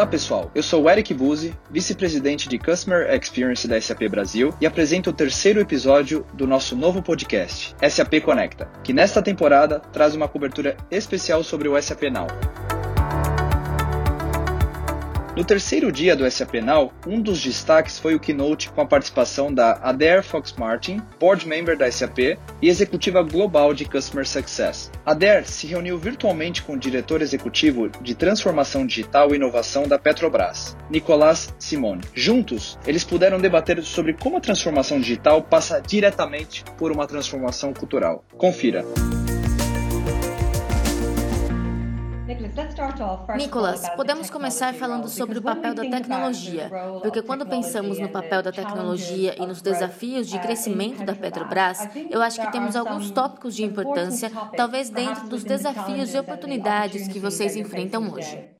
Olá pessoal, eu sou o Eric Buzzi, vice-presidente de Customer Experience da SAP Brasil e apresento o terceiro episódio do nosso novo podcast, SAP Conecta, que nesta temporada traz uma cobertura especial sobre o SAP Now. No terceiro dia do SAP Now, um dos destaques foi o keynote com a participação da Adair Fox Martin, board member da SAP e executiva global de Customer Success. Adair se reuniu virtualmente com o diretor executivo de transformação digital e inovação da Petrobras, Nicolás Simone. Juntos, eles puderam debater sobre como a transformação digital passa diretamente por uma transformação cultural. Confira. Nicolas, podemos começar falando sobre o papel da tecnologia, porque quando pensamos no papel da tecnologia e nos desafios de crescimento da Petrobras, eu acho que temos alguns tópicos de importância, talvez dentro dos desafios e oportunidades que vocês enfrentam hoje.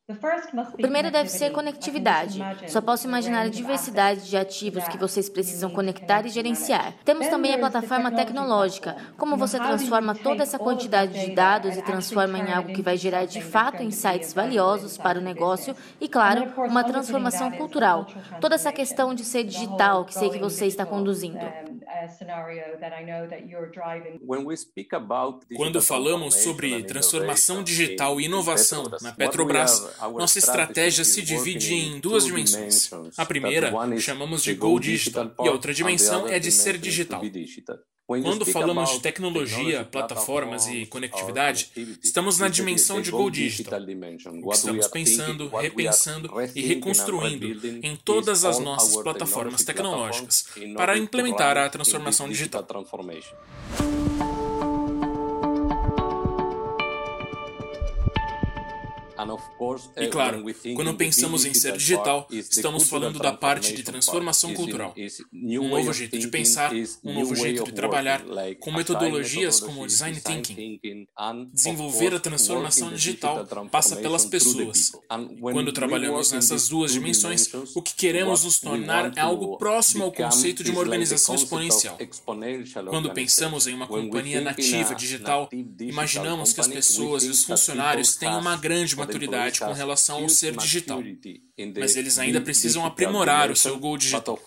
O primeiro deve ser conectividade. Só posso imaginar a diversidade de ativos que vocês precisam conectar e gerenciar. Temos também a plataforma tecnológica, como você transforma toda essa quantidade de dados e transforma em algo que vai gerar de fato insights valiosos para o negócio e, claro, uma transformação cultural. Toda essa questão de ser digital que sei que você está conduzindo. Quando falamos sobre transformação digital e inovação na Petrobras, nossa estratégia se divide em duas dimensões. A primeira chamamos de Go Digital e a outra dimensão é de ser digital. Quando falamos de tecnologia, plataformas e conectividade, estamos na dimensão de Go Digital, o que estamos pensando, repensando e reconstruindo em todas as nossas plataformas tecnológicas para implementar a transformação digital. E claro, quando pensamos em ser digital, estamos falando da parte de transformação cultural. Um novo jeito de pensar, um novo jeito de trabalhar, com metodologias como Design Thinking. Desenvolver a transformação digital passa pelas pessoas. Quando trabalhamos nessas duas dimensões, o que queremos nos tornar é algo próximo ao conceito de uma organização exponencial. Quando pensamos em uma companhia nativa digital, imaginamos que as pessoas e os funcionários têm uma grande maturidade maturidade com relação ao ser digital, mas eles ainda precisam aprimorar o seu Go Digital.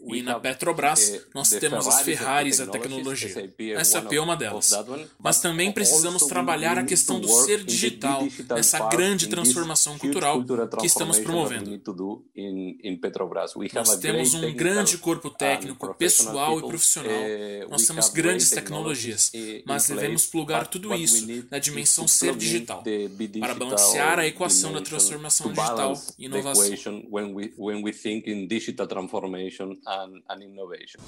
E na Petrobras, eh, nós temos as Ferraris da tecnologia. A SAP é uma delas. Mas também precisamos trabalhar a questão do ser digital nessa grande transformação cultural que estamos promovendo. Nós temos um grande corpo técnico, pessoal e profissional. Eh, nós temos grandes tecnologias, mas devemos plugar tudo isso na dimensão ser digital para balancear a equação da transformação digital e inovação and, and innovation.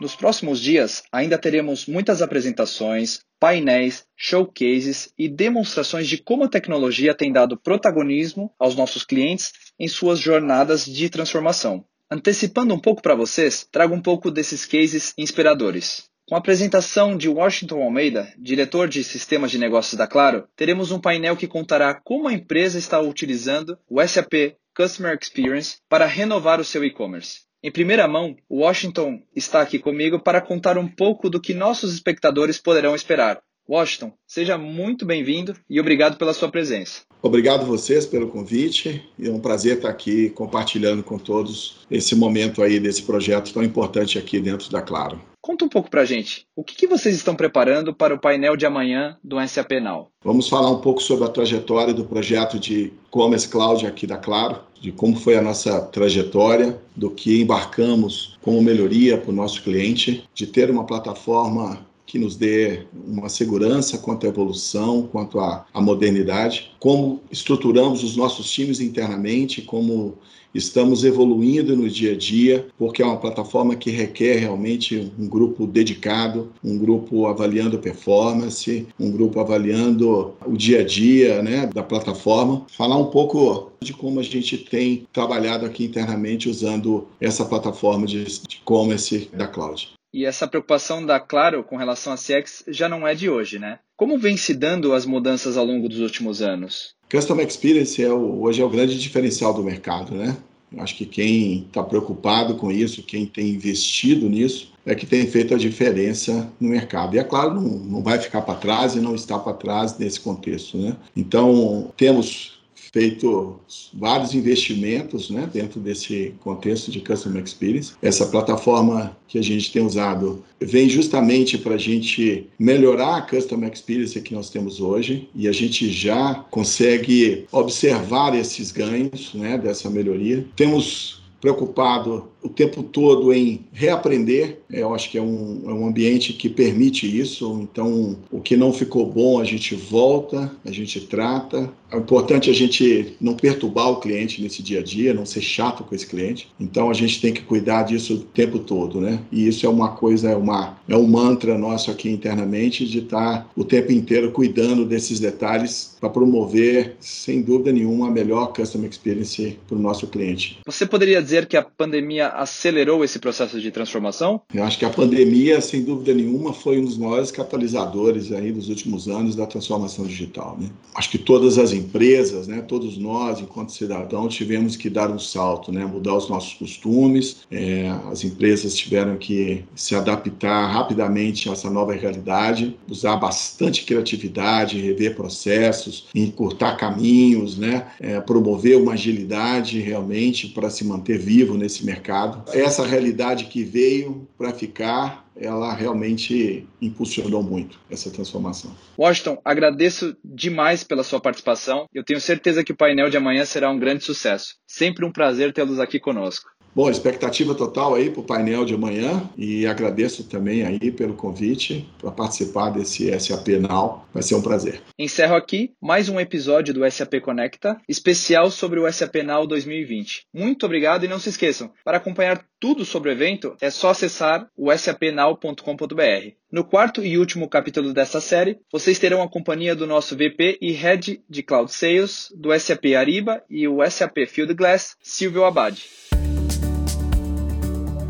Nos próximos dias, ainda teremos muitas apresentações, painéis, showcases e demonstrações de como a tecnologia tem dado protagonismo aos nossos clientes em suas jornadas de transformação. Antecipando um pouco para vocês, trago um pouco desses cases inspiradores. Com a apresentação de Washington Almeida, diretor de sistemas de negócios da Claro, teremos um painel que contará como a empresa está utilizando o SAP Customer Experience para renovar o seu e-commerce. Em primeira mão, Washington está aqui comigo para contar um pouco do que nossos espectadores poderão esperar. Washington, seja muito bem-vindo e obrigado pela sua presença. Obrigado vocês pelo convite. É um prazer estar aqui compartilhando com todos esse momento aí desse projeto tão importante aqui dentro da Claro. Conta um pouco para a gente, o que, que, vocês estão preparando para o painel de amanhã do SAP Now? Vamos falar um pouco sobre a trajetória do projeto de Commerce Cloud aqui da Claro, de como foi a nossa trajetória, do que embarcamos como melhoria para o nosso cliente, de ter uma plataforma que nos dê uma segurança quanto à evolução, quanto à, à modernidade, como estruturamos os nossos times internamente, como estamos evoluindo no dia a dia, porque é uma plataforma que requer realmente um grupo dedicado, um grupo avaliando performance, um grupo avaliando o dia a dia né, da plataforma. Falar um pouco de como a gente tem trabalhado aqui internamente usando essa plataforma de e-commerce da cloud. E essa preocupação da Claro com relação a CX já não é de hoje, né? Como vem se dando as mudanças ao longo dos últimos anos? Customer Experience é o, hoje é o grande diferencial do mercado, né? Acho que quem está preocupado com isso, quem tem investido nisso, é que tem feito a diferença no mercado. E é claro, não, não vai ficar para trás e não está para trás nesse contexto. Né? Então, temos feito vários investimentos né, dentro desse contexto de Customer Experience. Essa plataforma que a gente tem usado vem justamente para a gente melhorar a Customer Experience que nós temos hoje e a gente já consegue observar esses ganhos né, dessa melhoria. Temos preocupado o tempo todo em reaprender. Eu acho que é um, é um ambiente que permite isso. Então, o que não ficou bom, a gente volta, a gente trata. É importante a gente não perturbar o cliente nesse dia a dia, não ser chato com esse cliente. Então, a gente tem que cuidar disso o tempo todo, né? E isso é uma coisa, é, uma, é um mantra nosso aqui internamente de estar o tempo inteiro cuidando desses detalhes para promover, sem dúvida nenhuma, a melhor customer experience para o nosso cliente. Você poderia dizer que a pandemia acelerou esse processo de transformação? Eu acho que a pandemia, sem dúvida nenhuma, foi um dos maiores catalisadores aí dos últimos anos da transformação digital. Né? Acho que todas as empresas, né, todos nós, enquanto cidadãos, tivemos que dar um salto, né, mudar os nossos costumes. É, as empresas tiveram que se adaptar rapidamente a essa nova realidade, usar bastante criatividade, rever processos, encurtar caminhos, né, é, promover uma agilidade realmente para se manter vivo nesse mercado. Essa realidade que veio para ficar, ela realmente impulsionou muito essa transformação. Washington, agradeço demais pela sua participação. Eu tenho certeza que o painel de amanhã será um grande sucesso. Sempre um prazer tê-los aqui conosco. Bom, expectativa total aí para o painel de amanhã e agradeço também aí pelo convite para participar desse SAP Now. Vai ser um prazer. Encerro aqui mais um episódio do SAP Conecta, especial sobre o SAP Now 2020. Muito obrigado e não se esqueçam, para acompanhar tudo sobre o evento é só acessar o sapnow.com.br. No quarto e último capítulo dessa série, vocês terão a companhia do nosso VP e Head de Cloud Sales, do SAP Ariba e o SAP Fieldglass, Silvio Abad.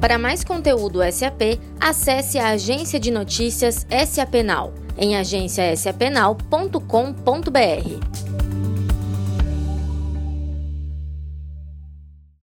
Para mais conteúdo SAP, acesse a agência de notícias SAP Now em agenciasapenal.com.br.